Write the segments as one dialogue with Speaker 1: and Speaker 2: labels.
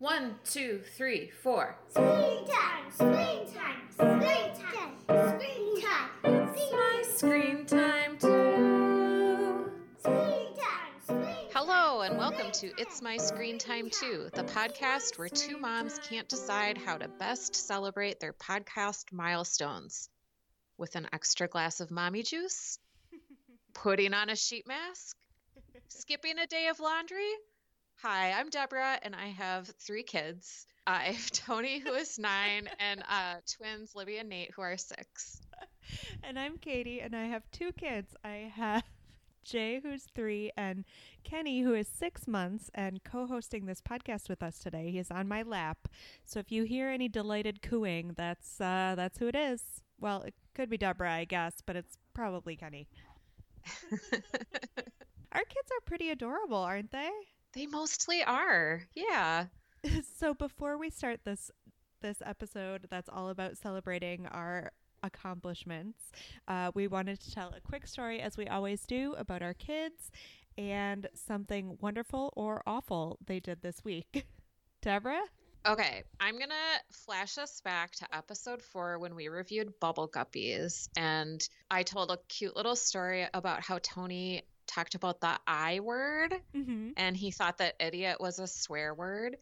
Speaker 1: One, two, three, four.
Speaker 2: Screen time, screen time, screen time, screen time, It's
Speaker 1: My screen time too.
Speaker 2: screen time, screen
Speaker 3: Hello, and welcome to It's My Screen Time Too, the podcast where two moms can't decide how to best celebrate their podcast milestones. With an extra glass of mommy juice, putting on a sheet mask, skipping a day of laundry. Hi, I'm Deborah, and I have three kids. I have Tony, who is nine, and uh, twins Libby and Nate, who are six.
Speaker 4: And I'm Katie, and I have two kids. I have Jay, who's three, and Kenny, who is six months, and co hosting this podcast with us today. He is on my lap. So if you hear any delighted cooing, that's uh, that's who it is. Well, it could be Deborah, I guess, but it's probably Kenny. Our kids are pretty adorable, aren't they?
Speaker 3: They mostly are. Yeah.
Speaker 4: so before we start this this episode that's all about celebrating our accomplishments uh, we wanted to tell a quick story as we always do about our kids and something wonderful or awful they did this week deborah
Speaker 3: Okay, I'm going to flash us back to episode four when we reviewed Bubble Guppies. And I told a cute little story about how Tony talked about the I word
Speaker 4: mm-hmm.
Speaker 3: and he thought that idiot was a swear word.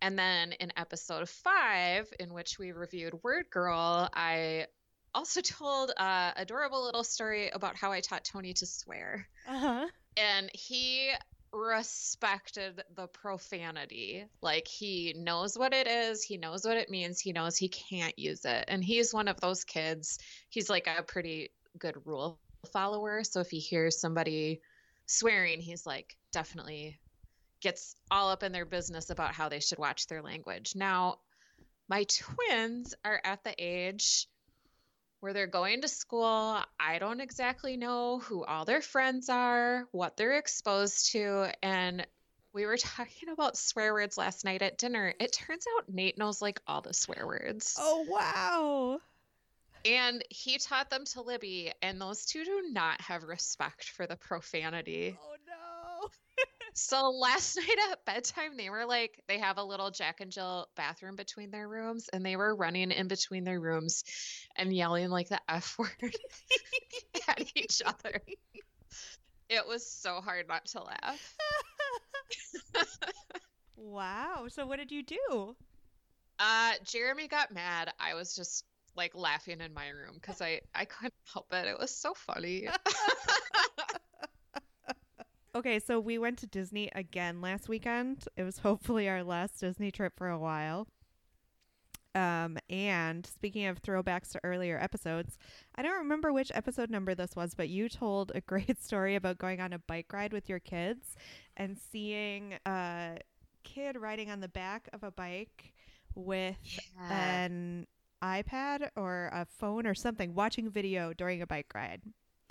Speaker 3: And then in episode five, in which we reviewed Word Girl, I also told a adorable little story about how I taught Tony to swear.
Speaker 4: uh-huh
Speaker 3: and he respected the profanity like he knows what it is he knows what it means he knows he can't use it and he's one of those kids he's like a pretty good rule follower so if he hears somebody swearing he's like definitely gets all up in their business about how they should watch their language now my twins are at the age where they're going to school. I don't exactly know who all their friends are, what they're exposed to. And we were talking about swear words last night at dinner. It turns out Nate knows like all the swear words.
Speaker 4: oh wow
Speaker 3: And he taught them to Libby, and those two do not have respect for the profanity.
Speaker 4: oh no
Speaker 3: So last night at bedtime, they were like, they have a little Jack and Jill bathroom between their rooms, and they were running in between their rooms and yelling like the F word at each other. It was so hard not to laugh.
Speaker 4: wow so what did you do
Speaker 3: Uh, Jeremy got mad. I was just like laughing in my room because I, I couldn't help it. It was so funny.
Speaker 4: Okay, so we went to Disney again last weekend. It was hopefully our last Disney trip for a while. Um, and speaking of throwbacks to earlier episodes, I don't remember which episode number this was, but you told a great story about going on a bike ride with your kids and seeing a kid riding on the back of a bike with
Speaker 3: Yeah.
Speaker 4: an iPad or a phone or something, watching video during a bike ride.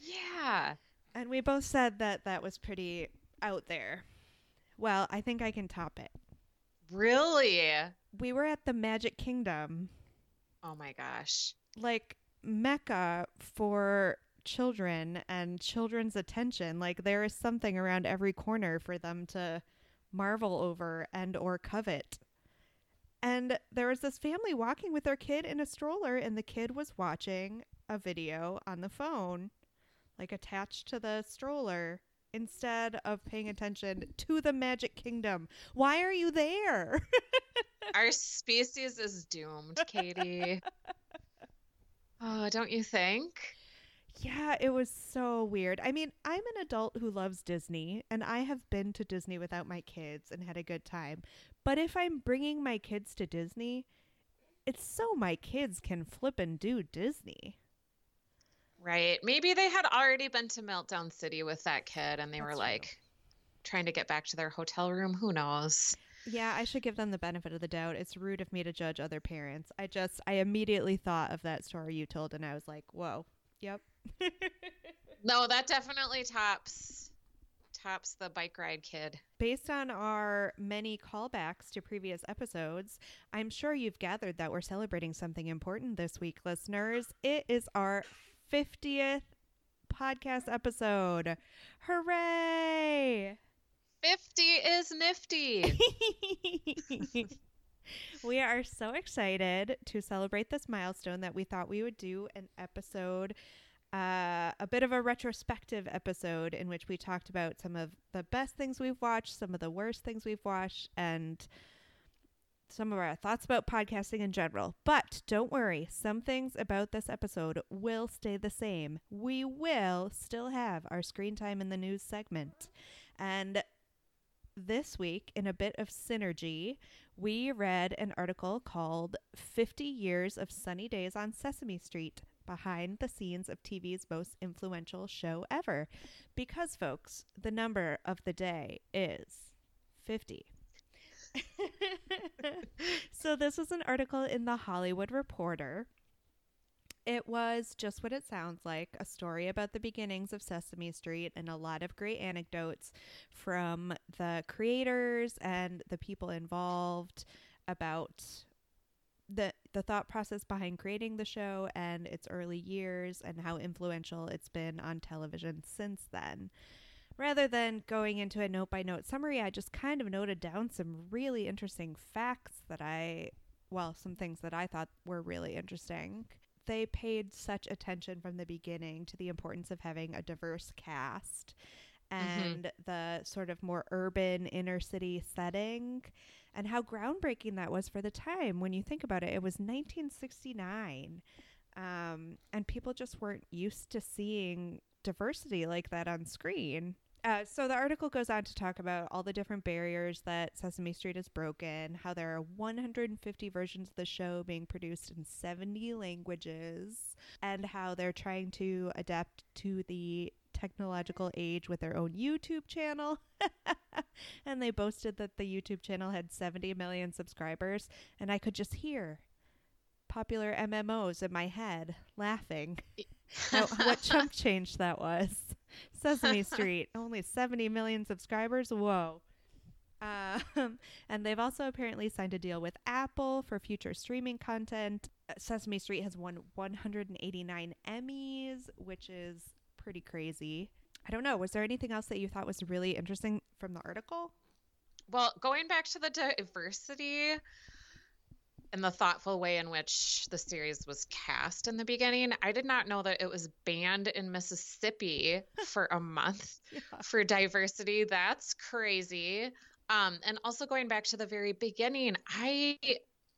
Speaker 3: yeah.
Speaker 4: And we both said that that was pretty out there. Well, I think I can top it.
Speaker 3: Really?
Speaker 4: We were at the Magic Kingdom,
Speaker 3: Oh my gosh.
Speaker 4: like Mecca for children and children's attention. Like there is something around every corner for them to marvel over and or covet. And there was this family walking with their kid in a stroller and the kid was watching a video on the phone like attached to the stroller instead of paying attention to the Magic Kingdom. Why are you there?
Speaker 3: Our species is doomed, Katie. oh, don't you think?
Speaker 4: Yeah, it was so weird. I mean, I'm an adult who loves Disney, and I have been to Disney without my kids and had a good time. But if I'm bringing my kids to Disney, it's so my kids can flip and do Disney.
Speaker 3: Right. Maybe they had already been to Meltdown City with that kid and they were
Speaker 4: That's
Speaker 3: like trying to get back to their hotel room. Who knows?
Speaker 4: Yeah, I should give them the benefit of the doubt. It's rude of me to judge other parents. I just, I immediately thought of that story you told, and I was like, whoa, yep.
Speaker 3: No, that definitely tops tops the bike ride kid.
Speaker 4: Based on our many callbacks to previous episodes, I'm sure you've gathered that we're celebrating something important this week, listeners. It is our 50th podcast episode. Hooray!
Speaker 3: 50 is nifty.
Speaker 4: we are so excited to celebrate this milestone that we thought we would do an episode, uh, a bit of a retrospective episode in which we talked about some of the best things we've watched, some of the worst things we've watched, and some of our thoughts about podcasting in general. But don't worry, some things about this episode will stay the same. We will still have our screen time in the news segment. And this week, in a bit of synergy, we read an article called 50 Years of Sunny Days on Sesame Street Behind the Scenes of TV's Most Influential Show Ever. Because, folks, the number of the day is 50. so, this was an article in the Hollywood Reporter. It was just what it sounds like a story about the beginnings of Sesame Street and a lot of great anecdotes from the creators and the people involved about the the thought process behind creating the show and its early years and how influential it's been on television since then. Rather than going into a note by note summary, I just kind of noted down some really interesting facts that I, well, some things that I thought were really interesting. They paid such attention from the beginning to the importance of having a diverse cast mm-hmm. and the sort of more urban inner city setting and how groundbreaking that was for the time. When you think about it, it was 1969. Um, and people just weren't used to seeing diversity like that on screen. Uh, so the article goes on to talk about all the different barriers that Sesame Street has broken, how there are 150 versions of the show being produced in 70 languages, and how they're trying to adapt to the technological age with their own YouTube channel. and they boasted that the YouTube channel had 70 million subscribers, and I could just hear PopularMMOs in my head laughing. How- what chump change that was. Sesame Street, only 70 million subscribers. Whoa. Um, and they've also apparently signed a deal with Apple for future streaming content. Sesame Street has won 189 Emmys, which is pretty crazy. I don't know. Was there anything else that you thought was really interesting from the article?
Speaker 3: Well, going back to the diversity and the thoughtful way in which the series was cast in the beginning, I did not know that it was banned in Mississippi for a month
Speaker 4: Yeah.
Speaker 3: for diversity. That's crazy. Um, and also going back to the very beginning, I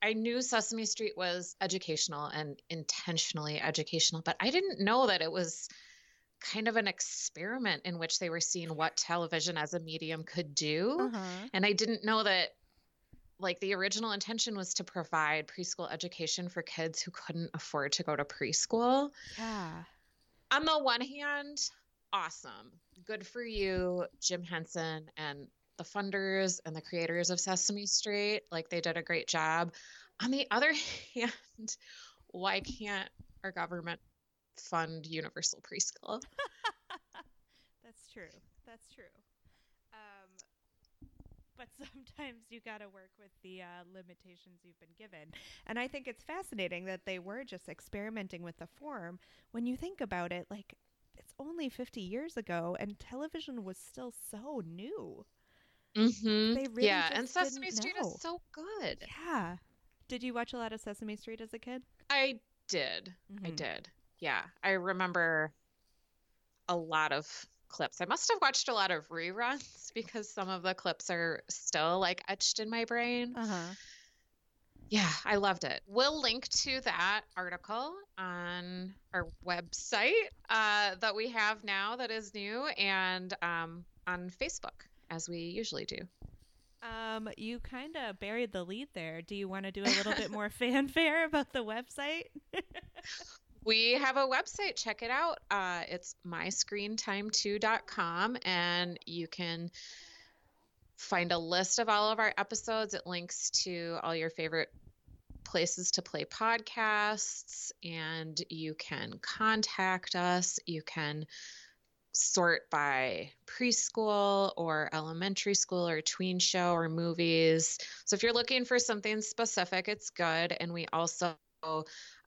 Speaker 3: I knew Sesame Street was educational and intentionally educational, but I didn't know that it was kind of an experiment in which they were seeing what television as a medium could do.
Speaker 4: Uh-huh.
Speaker 3: And I didn't know that like the original intention was to provide preschool education for kids who couldn't afford to go to preschool.
Speaker 4: Yeah.
Speaker 3: On the one hand, awesome. Good for you, Jim Henson and the funders and the creators of Sesame Street. Like they did a great job. On the other hand, why can't our government fund universal preschool?
Speaker 4: That's true. That's true. Um, but sometimes you got to work with the uh, limitations you've been given. And I think it's fascinating that they were just experimenting with the form. When you think about it, like, it's only 50 years ago, and television was still so new.
Speaker 3: Mm-hmm.
Speaker 4: They really
Speaker 3: yeah, and Sesame Street
Speaker 4: know.
Speaker 3: is so good.
Speaker 4: Yeah. Did you watch a lot of Sesame Street as a kid?
Speaker 3: I did. I
Speaker 4: Mhm.
Speaker 3: did. Yeah. I remember a lot of clips. I must have watched a lot of reruns because some of the clips are still like etched in my brain.
Speaker 4: Uh huh.
Speaker 3: Yeah, I loved it. We'll link to that article on our website uh, that we have now that is new and um, on Facebook, as we usually do.
Speaker 4: Um, you kind of buried the lead there. Do you want to do a little bit more fanfare about the website?
Speaker 3: We have a website. Check it out. Uh, it's myscreentime2.com, and you can find a list of all of our episodes. It links to all your favorite places to play podcasts, and you can contact us. You can sort by preschool or elementary school or tween show or movies. So if you're looking for something specific, it's good. And we also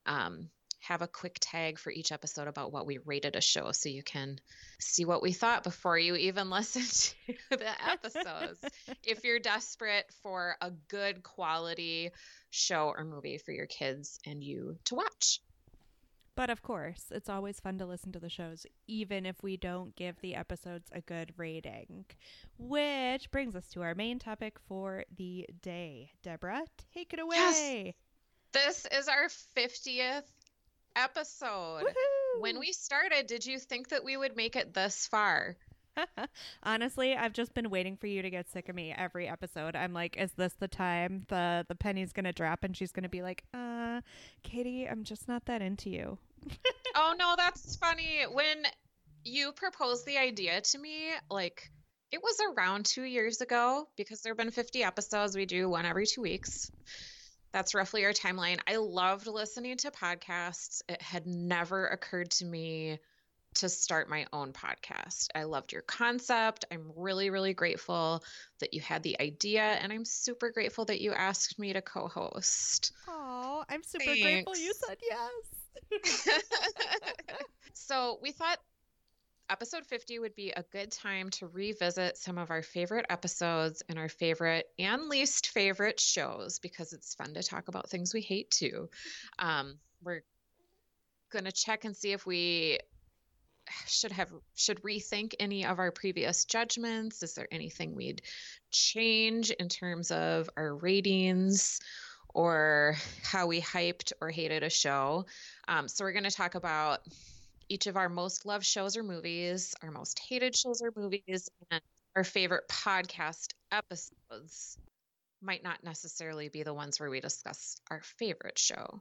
Speaker 3: um, have a quick tag for each episode about what we rated a show so you can see what we thought before you even listen to the episodes. if you're desperate for a good quality show or movie for your kids and you to watch.
Speaker 4: But of course, it's always fun to listen to the shows, even if we don't give the episodes a good rating. Which brings us to our main topic for the day. Deborah, take it away.
Speaker 3: Yes. This is our 50th episode.
Speaker 4: Woohoo!
Speaker 3: When we started, did you think that we would make it this far?
Speaker 4: Honestly, I've just been waiting for you to get sick of me every episode. I'm like, is this the time the the penny's gonna drop and she's gonna be like, uh, Katie, I'm just not that into you.
Speaker 3: oh no, that's funny. When you proposed the idea to me, like it was around two years ago because there have been 50 episodes. We do one every two weeks. That's roughly our timeline. I loved listening to podcasts. It had never occurred to me to start my own podcast. I loved your concept. I'm really, really grateful that you had the idea, and I'm super grateful that you asked me to co host.
Speaker 4: Oh, I'm super grateful you said yes.
Speaker 3: so, we thought episode 50 would be a good time to revisit some of our favorite episodes and our favorite and least favorite shows because it's fun to talk about things we hate too. Um, we're going to check and see if we should have should rethink any of our previous judgments is there anything we'd change in terms of our ratings or how we hyped or hated a show um, so we're going to talk about each of our most loved shows or movies our most hated shows or movies and our favorite podcast episodes might not necessarily be the ones where we discuss our favorite show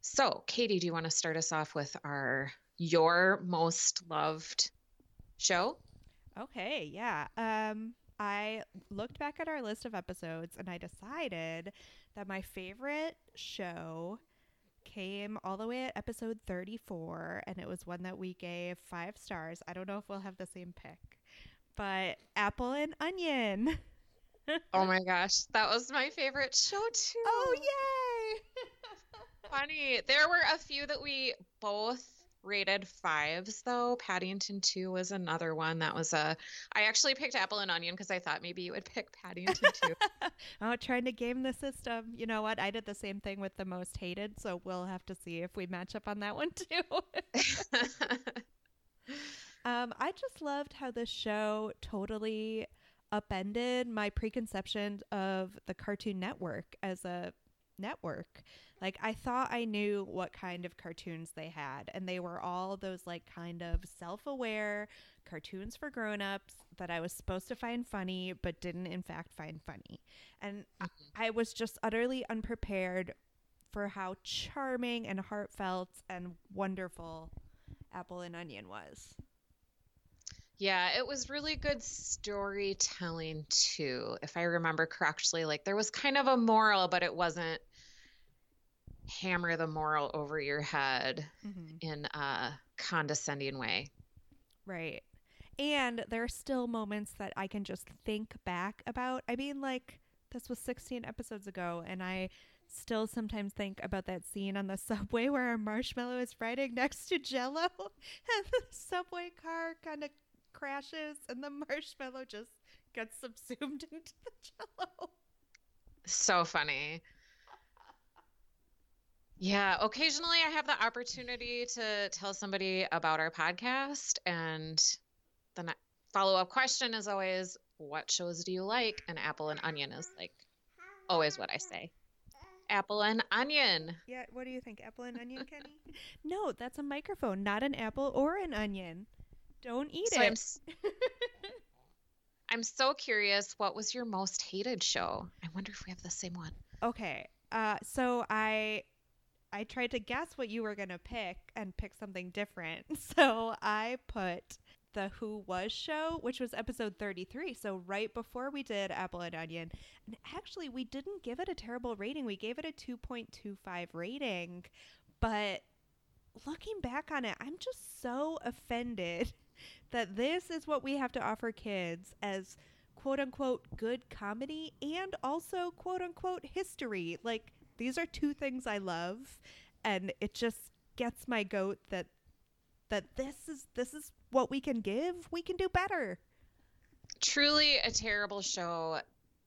Speaker 3: so katie do you want to start us off with our your most loved show?
Speaker 4: Okay, yeah. Um I looked back at our list of episodes and I decided that my favorite show came all the way at episode 34 and it was one that we gave 5 stars. I don't know if we'll have the same pick. But Apple and Onion.
Speaker 3: oh my gosh, that was my favorite show too.
Speaker 4: Oh yay.
Speaker 3: Funny. There were a few that we both rated fives though. Paddington 2 was another one that was a I actually picked Apple and Onion because I thought maybe you would pick Paddington 2.
Speaker 4: oh, trying to game the system. You know what? I did the same thing with the most hated, so we'll have to see if we match up on that one too. um, I just loved how the show totally upended my preconception of the Cartoon Network as a network. Like I thought I knew what kind of cartoons they had and they were all those like kind of self-aware cartoons for grown-ups that I was supposed to find funny but didn't in fact find funny. And mm-hmm. I, I was just utterly unprepared for how charming and heartfelt and wonderful Apple and Onion was.
Speaker 3: Yeah, it was really good storytelling too, if I remember correctly. Like there was kind of a moral, but it wasn't hammer the moral over your head mm-hmm. in a condescending way.
Speaker 4: Right. And there are still moments that I can just think back about. I mean, like, this was 16 episodes ago, and I still sometimes think about that scene on the subway where a marshmallow is riding next to Jello, and the subway car kind of crashes, and the marshmallow just gets subsumed into the Jello.
Speaker 3: So funny. Yeah, occasionally I have the opportunity to tell somebody about our podcast, and the follow up question is always, What shows do you like? And Apple and Onion is like always what I say. Apple and onion.
Speaker 4: Yeah, what do you think? Apple and onion, Kenny? no, that's a microphone, not an apple or an onion. Don't eat so it.
Speaker 3: I'm, I'm so curious. What was your most hated show? I wonder if we have the same one.
Speaker 4: Okay. Uh, so I I tried to guess what you were going to pick and pick something different. So I put the Who Was show, which was episode 33. So right before we did Apple and Onion. And actually, we didn't give it a terrible rating. We gave it a 2.25 rating. But looking back on it, I'm just so offended that this is what we have to offer kids as quote unquote good comedy and also quote unquote history. Like, these are two things I love. and it just gets my goat that that this is this is what we can give. We can do better.
Speaker 3: Truly a terrible show.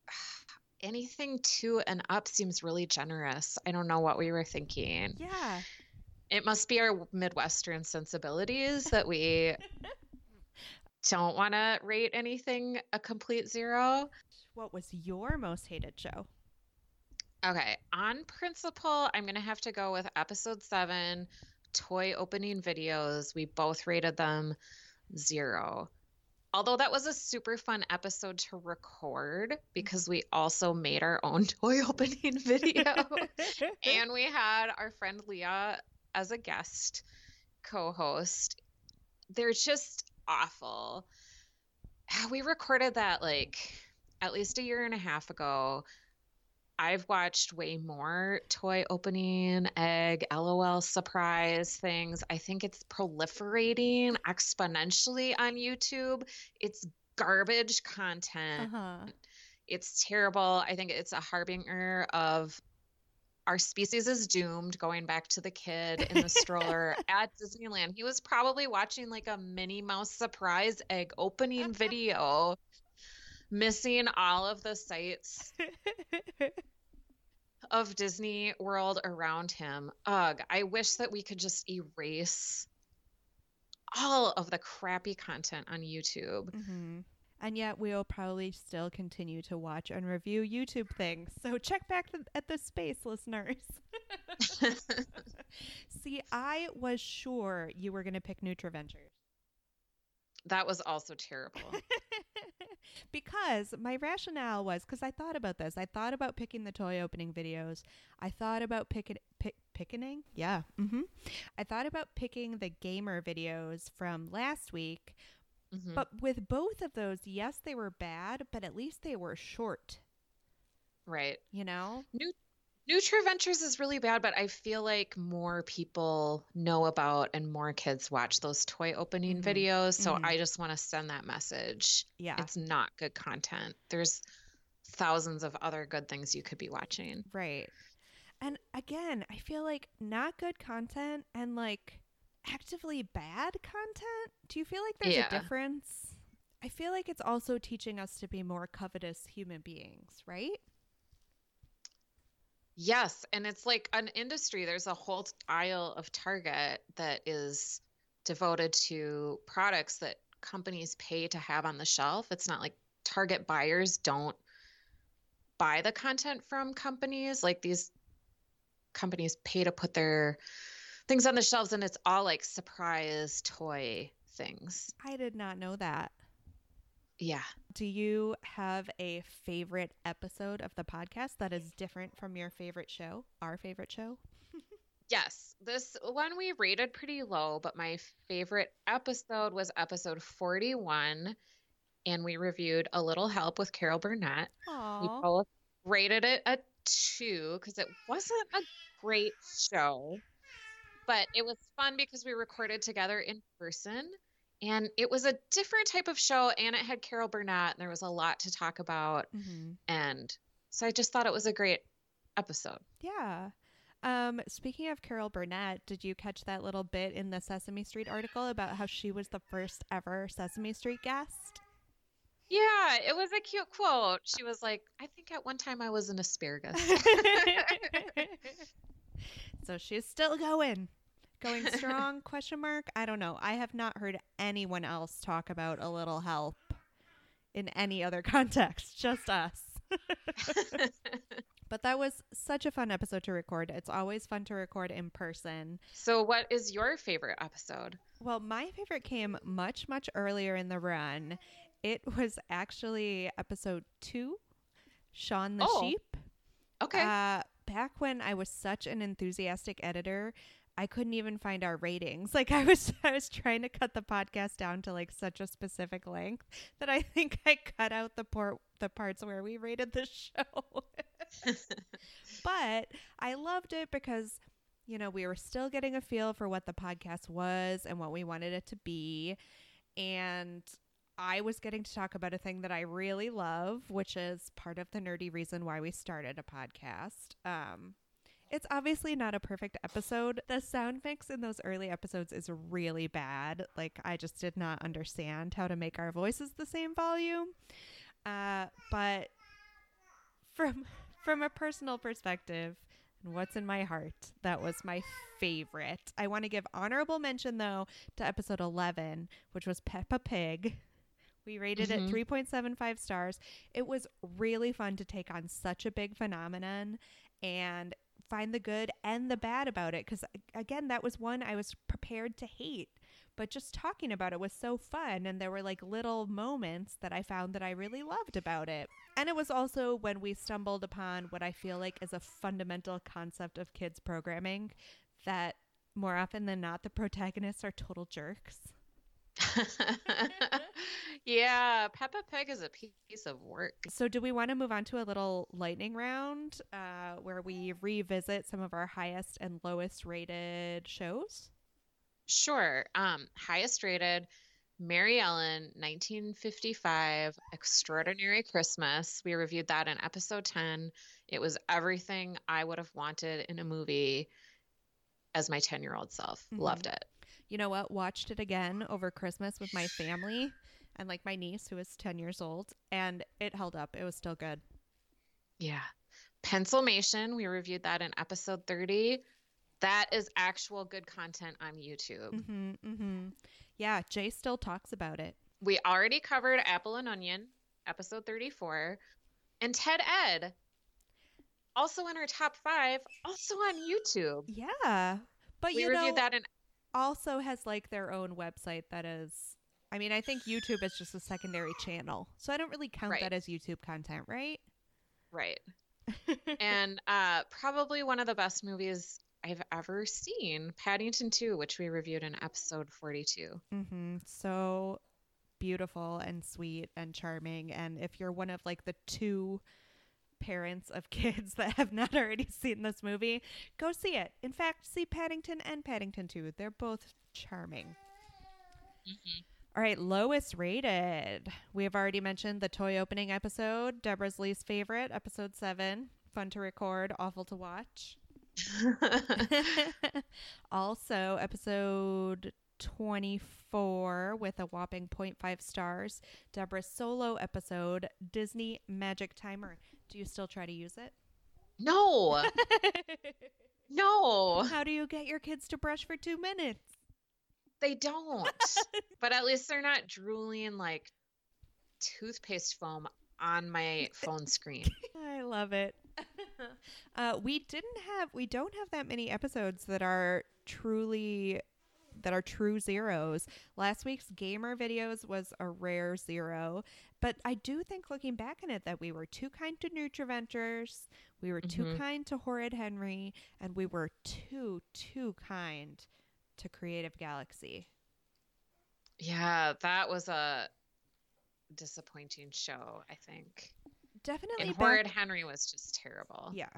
Speaker 3: Anything two and up seems really generous. I don't know what we were thinking.
Speaker 4: Yeah.
Speaker 3: It must be our Midwestern sensibilities that we don't want to rate anything a complete zero.
Speaker 4: What was your most hated show?
Speaker 3: Okay, on principle, I'm going to have to go with episode seven toy opening videos. We both rated them zero. Although that was a super fun episode to record mm-hmm. because we also made our own toy opening video and we had our friend Leah as a guest co host. They're just awful. We recorded that like at least a year and a half ago. I've watched way more toy opening, egg, LOL surprise things. I think it's proliferating exponentially on YouTube. It's garbage content.
Speaker 4: uh-huh.
Speaker 3: It's terrible. I think it's a harbinger of our species is doomed going back to the kid in the stroller at Disneyland. He was probably watching like a Minnie Mouse surprise egg opening video, missing all of the sights of Disney World around him. Ugh, I wish that we could just erase all of the crappy content on YouTube.
Speaker 4: hmm And yet we'll probably still continue to watch and review YouTube things. So check back th- at the space, listeners. See, I was sure you were going to pick NutraVentures.
Speaker 3: that was also terrible.
Speaker 4: Because my rationale was because I thought about this. I thought about picking the toy opening videos. I thought about picking pick picking. Yeah. Mm-hmm. I thought about picking the gamer videos from last week.
Speaker 3: Mhm.
Speaker 4: But with both of those, yes, they were bad, but at least they were short.
Speaker 3: right.
Speaker 4: You know?
Speaker 3: NutraVentures is really bad, but I feel like more people know about and more kids watch those toy opening
Speaker 4: Mhm.
Speaker 3: videos. So
Speaker 4: Mhm.
Speaker 3: I just want to send that message.
Speaker 4: Yeah.
Speaker 3: It's not good content. There's thousands of other good things you could be watching.
Speaker 4: Right. And again, I feel like not good content and like actively bad content. Do you feel like there's
Speaker 3: Yeah.
Speaker 4: a difference? I feel like it's also teaching us to be more covetous human beings, right?
Speaker 3: Yes, and it's like an industry. There's a whole aisle of Target that is devoted to products that companies pay to have on the shelf. It's not like Target buyers don't buy the content from companies. Like these companies pay to put their things on the shelves, and it's all like surprise toy things.
Speaker 4: I did not know that.
Speaker 3: Yeah.
Speaker 4: Do you have a favorite episode of the podcast that is different from your favorite show, our favorite show?
Speaker 3: Yes, this one we rated pretty low, but my favorite episode was episode 41, and we reviewed A Little Help with Carol Burnett. We
Speaker 4: Aww.
Speaker 3: both rated it a two because it wasn't a great show, but it was fun because we recorded together in person. And it was a different type of show, and it had Carol Burnett, and there was a lot to talk about.
Speaker 4: hmm
Speaker 3: And so I just thought it was a great episode.
Speaker 4: Yeah. Um, speaking of Carol Burnett, did you catch that little bit in the Sesame Street article about how she was the first ever Sesame Street guest?
Speaker 3: Yeah, it was a cute quote. She was like, I think at one time I was an asparagus.
Speaker 4: so she's still going. Going strong question mark? I don't know. I have not heard anyone else talk about a little help in any other context, just us. But that was such a fun episode to record. It's always fun to record in person.
Speaker 3: so, what is your favorite episode?
Speaker 4: Well, my favorite came much, much earlier in the run. It was actually episode two, Shaun the
Speaker 3: Oh,
Speaker 4: Sheep.
Speaker 3: Okay.
Speaker 4: Uh, back when I was such an enthusiastic editor, I couldn't even find our ratings. Like I was, I was trying to cut the podcast down to like such a specific length that I think I cut out the part, the parts where we rated the show. but I loved it because, you know, we were still getting a feel for what the podcast was and what we wanted it to be. And I was getting to talk about a thing that I really love, which is part of the nerdy reason why we started a podcast. Um, It's obviously not a perfect episode. The sound mix in those early episodes is really bad. Like, I just did not understand how to make our voices the same volume. Uh, but from from a personal perspective and what's in my heart, that was my favorite. I want to give honorable mention though to episode 11, which was Peppa Pig. We rated
Speaker 3: Mhm.
Speaker 4: it 3.75 stars. It was really fun to take on such a big phenomenon and find the good and the bad about it because again that was one I was prepared to hate but just talking about it was so fun and there were like little moments that I found that I really loved about it. And it was also when we stumbled upon what I feel like is a fundamental concept of kids programming that more often than not the protagonists are total jerks.
Speaker 3: yeah, Peppa Pig is a piece of work.
Speaker 4: So do we want to move on to a little lightning round uh, where we revisit some of our highest and lowest rated shows?
Speaker 3: Sure. Um, highest rated, Mary Ellen, 1955, Extraordinary Christmas. We reviewed that in episode 10. It was everything I would have wanted in a movie as my 10 year old self.
Speaker 4: Mhm.
Speaker 3: Loved it.
Speaker 4: You know what? Watched it again over Christmas with my family and like my niece who was 10 years old and it held up. It was still good.
Speaker 3: Yeah. Pencilmation, we reviewed that in episode 30. That is actual good content on YouTube.
Speaker 4: Mm-hmm, mm-hmm. Yeah, Jay still talks about it.
Speaker 3: We already covered Apple and Onion, episode 34, and Ted Ed, also in our top five, also on YouTube.
Speaker 4: Yeah. But
Speaker 3: we
Speaker 4: you
Speaker 3: reviewed
Speaker 4: know
Speaker 3: that in
Speaker 4: also has like their own website that is I mean, I think YouTube is just a secondary channel. So I don't really count
Speaker 3: Right.
Speaker 4: that as YouTube content, right?
Speaker 3: right. and uh, probably one of the best movies I've ever seen, Paddington 2, which we reviewed in episode 42.
Speaker 4: Mm-hmm. So beautiful and sweet and charming. And if you're one of like the two parents of kids that have not already seen this movie, go see it. In fact, see Paddington and Paddington 2. They're both charming. Mm-hmm. All right, lowest rated. We have already mentioned the toy opening episode, Deborah's least favorite, episode seven. Fun to record, awful to watch. also, episode 24 with a whopping 0.5 stars. Deborah's solo episode, Disney Magic Timer. Do you still try to use it?
Speaker 3: no, no,
Speaker 4: How do you get your kids to brush for two minutes?
Speaker 3: they don't. but at least they're not drooling like toothpaste foam on my phone screen.
Speaker 4: I love it. uh, we didn't have, we don't have that many episodes that are truly, that are true zeros. Last week's gamer videos was a rare zero, but I do think looking back on it that we were too kind to Nutraventures, we were too
Speaker 3: Mhm.
Speaker 4: kind to Horrid Henry, and we were too, too kind to Creative Galaxy.
Speaker 3: Yeah, that was a disappointing show, I think.
Speaker 4: Definitely
Speaker 3: And
Speaker 4: back-
Speaker 3: Horrid Henry was just terrible.
Speaker 4: Yeah.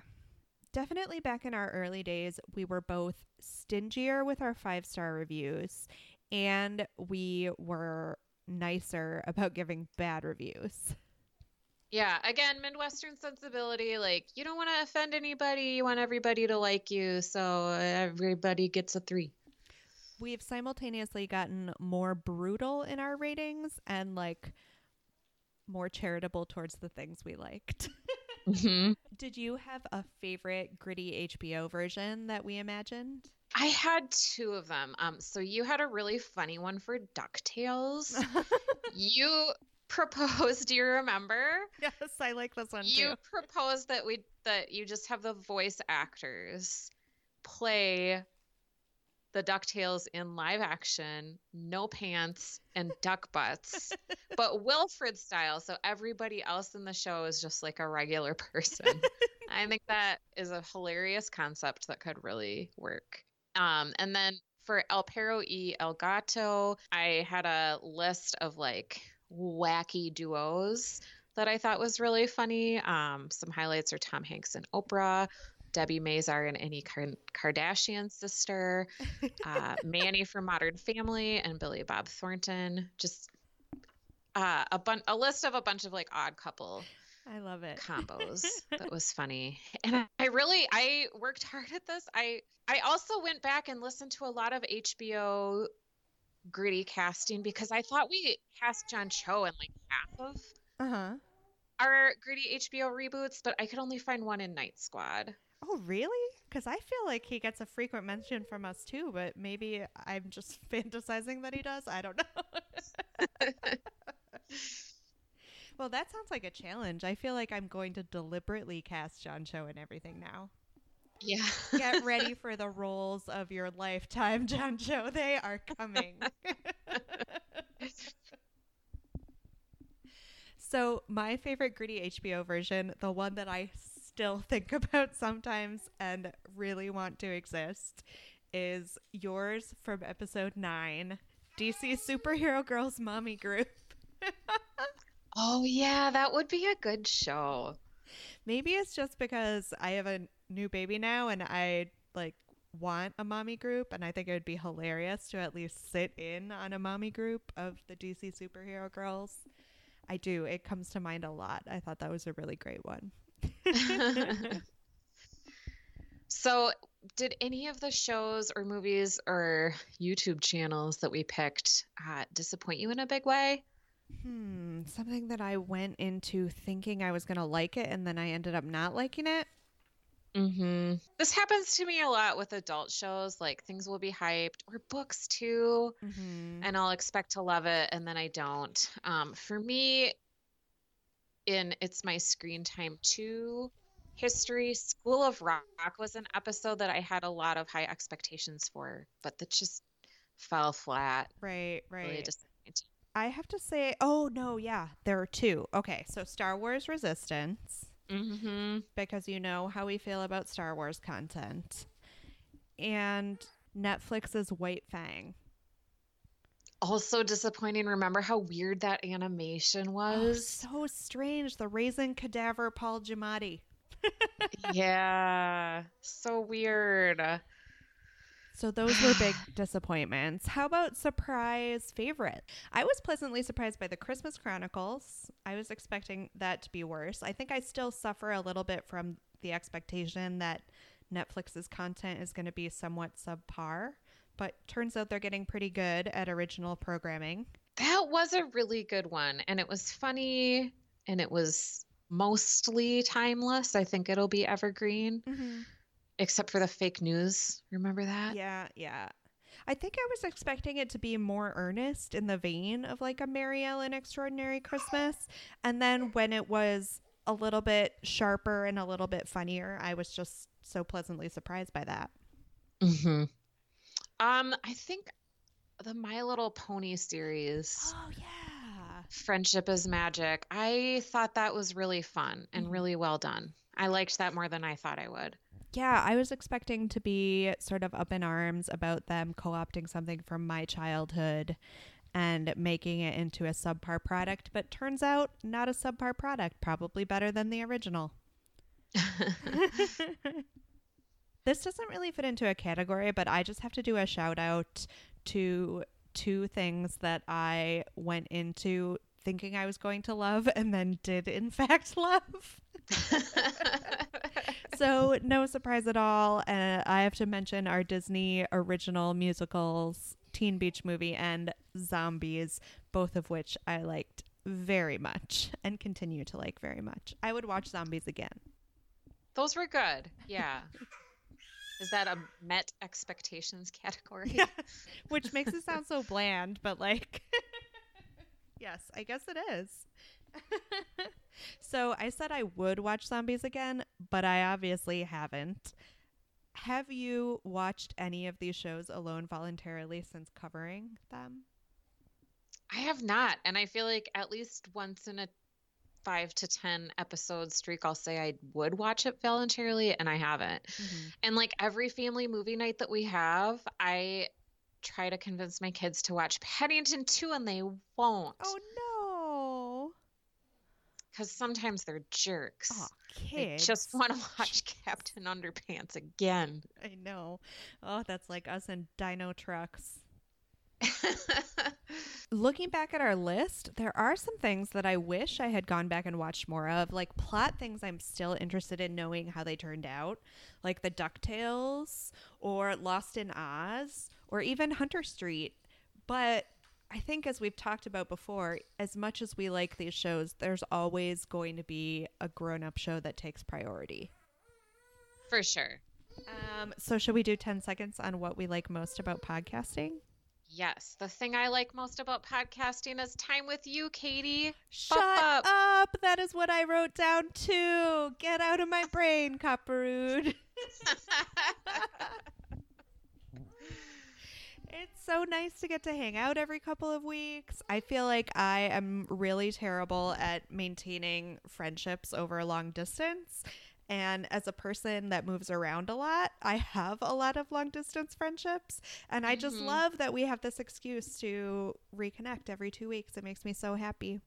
Speaker 4: Definitely back in our early days, we were both stingier with our five star reviews and we were nicer about giving bad reviews.
Speaker 3: Yeah, again, Midwestern sensibility. Like, you don't want to offend anybody. You want everybody to like you. So everybody gets a three.
Speaker 4: We've simultaneously gotten more brutal in our ratings and like more charitable towards the things we liked.
Speaker 3: Mm-hmm.
Speaker 4: Did you have a favorite gritty HBO version that we imagined?
Speaker 3: I had two of them. Um, so you had a really funny one for DuckTales. you proposed, do you remember?
Speaker 4: yes, I like this one
Speaker 3: You
Speaker 4: too.
Speaker 3: proposed that we that you just have the voice actors play the DuckTales in live action, no pants and duck butts, but Wilfred style. So everybody else in the show is just like a regular person. I think that is a hilarious concept that could really work. Um, and then for El Perro y El Gato, I had a list of like wacky duos that I thought was really funny. Um, some highlights are Tom Hanks and Oprah, Debbie Mazar and any Kar- Kardashian sister, uh, Manny from Modern Family, and Billy Bob Thornton. Just uh, a bun- a list of a bunch of like odd couple
Speaker 4: I love it.
Speaker 3: combos that was funny and I, I really i worked hard at this i i also went back and listened to a lot of hbo gritty casting because i thought we cast john cho in like half of
Speaker 4: Uh huh.
Speaker 3: our gritty hbo reboots but i could only find one in Knight Squad
Speaker 4: Oh, really? Because I feel like he gets a frequent mention from us too, but maybe I'm just fantasizing that he does. I don't know. well, that sounds like a challenge. I feel like I'm going to deliberately cast John Cho and everything now.
Speaker 3: yeah
Speaker 4: Get ready for the roles of your lifetime, John Cho. They are coming. so, my favorite gritty HBO version, the one that I still think about sometimes and really want to exist, is yours from episode 9 DC Superhero Girls Mommy Group.
Speaker 3: oh yeah that would be a good show
Speaker 4: Maybe it's just because I have a new baby now and I like want a mommy group and I think it would be hilarious to at least sit in on a mommy group of the DC superhero girls. I do. It comes to mind a lot. I thought that was a really great one.
Speaker 3: so did any of the shows or movies or youtube channels that we picked uh, disappoint you in a big way
Speaker 4: Hmm, something that I went into thinking I was going to like it and then I ended up not liking it.
Speaker 3: Mm-hmm. This happens to me a lot with adult shows. Like things will be hyped, or books too,
Speaker 4: Mm-hmm.
Speaker 3: and I'll expect to love it, and then I don't. Um, for me, in it's my screen time too. History School of Rock was an episode that I had a lot of high expectations for, but that just fell flat.
Speaker 4: Right, right.
Speaker 3: Really.
Speaker 4: I have to say, oh no, yeah, there are two. Okay, so Star Wars Resistance.
Speaker 3: Mm-hmm.
Speaker 4: because you know how we feel about Star Wars content. And Netflix's White Fang.
Speaker 3: Also disappointing. Remember how weird that animation
Speaker 4: Oh,
Speaker 3: was?
Speaker 4: so strange. The Raisin Cadaver Paul Giamatti.
Speaker 3: yeah, so weird.
Speaker 4: So those were big disappointments. How about surprise favorite? I was pleasantly surprised by the Christmas Chronicles. I was expecting that to be worse. I think I still suffer a little bit from the expectation that Netflix's content is going to be somewhat subpar, but turns out they're getting pretty good at original programming.
Speaker 3: That was a really good one. And it was funny and it was mostly timeless. I think it'll be evergreen, except for the fake news. Remember that?
Speaker 4: Yeah, yeah. I think I was expecting it to be more earnest in the vein of like a Mary Ellen Extraordinary Christmas. And then when it was a little bit sharper and a little bit funnier, I was just so pleasantly surprised by that.
Speaker 3: hmm Um, I think the My Little Pony series,
Speaker 4: Oh, yeah.
Speaker 3: Friendship is Magic, I thought that was really fun and
Speaker 4: Mhm.
Speaker 3: really well done. I liked that more than I thought I would.
Speaker 4: Yeah, I was expecting to be sort of up in arms about them co opting something from my childhood and making it into a subpar product, but turns out not a subpar product, probably better than the original. this doesn't really fit into a category, but I just have to do a shout out to two things that I went into thinking I was going to love and then did in fact love. so no surprise at all. Uh, I have to mention our Disney original musicals, Teen Beach Movie and Zombies, both of which I liked very much and continue to like very much. I would watch Zombies again.
Speaker 3: Those were good. Yeah. Is that a met expectations category?
Speaker 4: Yeah. Which makes it sound so bland, but like, yes, I guess it is. so I said I would watch Zombies again, but I obviously haven't. Have you watched any of these shows alone voluntarily since covering them?
Speaker 3: I have not. And I feel like at least once in a five to 10 episode streak, I'll say I would watch it voluntarily, and I haven't. Mm-hmm. And like every family movie night that we have, I try to convince my kids to watch Paddington 2, and they won't.
Speaker 4: Oh no!
Speaker 3: Because sometimes they're jerks.
Speaker 4: Oh,
Speaker 3: They
Speaker 4: kids!
Speaker 3: just want to watch Captain Underpants again.
Speaker 4: I know. Oh, that's like us and Dinotrux. Looking back at our list, there are some things that I wish I had gone back and watched more of, like plot things I'm still interested in knowing how they turned out, like the DuckTales or Lost in Oz or even Hunter Street. But I think, as we've talked about before, as much as we like these shows, there's always going to be a grown up show that takes priority.
Speaker 3: For sure.
Speaker 4: Um, so, should we do 10 seconds on what we like most about podcasting?
Speaker 3: Yes. The thing I like most about podcasting is time with you, Katie.
Speaker 4: Shut
Speaker 3: up.
Speaker 4: up. That is what I wrote down too. Get out of my brain, Copperood. It's so nice to get to hang out every couple of weeks. I feel like I am really terrible at maintaining friendships over a long distance. And as a person that moves around a lot, I have a lot of long distance friendships. And I just
Speaker 3: Mhm.
Speaker 4: love that we have this excuse to reconnect every two weeks. It makes me so happy.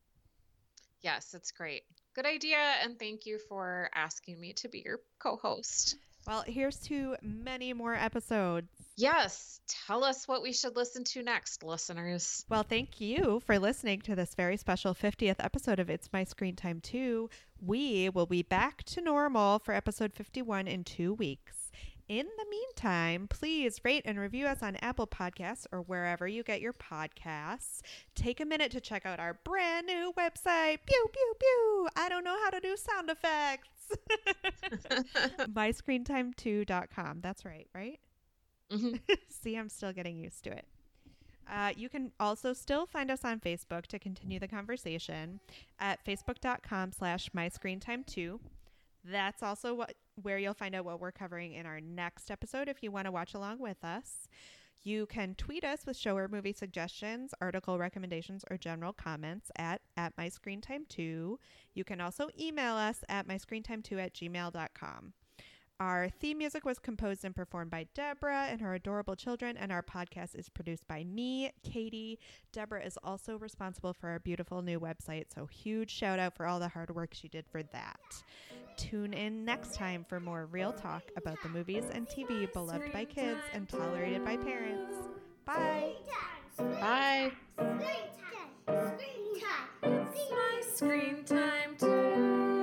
Speaker 3: yes, it's great. Good idea. And thank you for asking me to be your co host.
Speaker 4: Well, here's to many more episodes.
Speaker 3: Yes. Tell us what we should listen to next, listeners.
Speaker 4: Well, thank you for listening to this very special 50th episode of It's My Screen Time 2. We will be back to normal for episode 51 in two weeks. In the meantime, please rate and review us on Apple Podcasts or wherever you get your podcasts. Take a minute to check out our brand new website. Pew, pew, pew. I don't know how to do sound effects. MyScreentime2.com. That's right, right?
Speaker 3: Mhm.
Speaker 4: See, I'm still getting used to it. Uh, you can also still find us on Facebook to continue the conversation at facebook.com slash myscreentime2. That's also what where you'll find out what we're covering in our next episode if you want to watch along with us. You can tweet us with show or movie suggestions, article recommendations, or general comments at, at myscreentime2. You can also email us at myscreentime2 at gmail.com. Our theme music was composed and performed by Deborah and her adorable children, and our podcast is produced by me, Katie. Deborah is also responsible for our beautiful new website, so huge shout out for all the hard work she did for that. Tune in next time for more real talk about the movies and TV beloved by kids and tolerated by parents. Bye. Bye. Screen time. Screen time. Screen time.
Speaker 2: Screen time.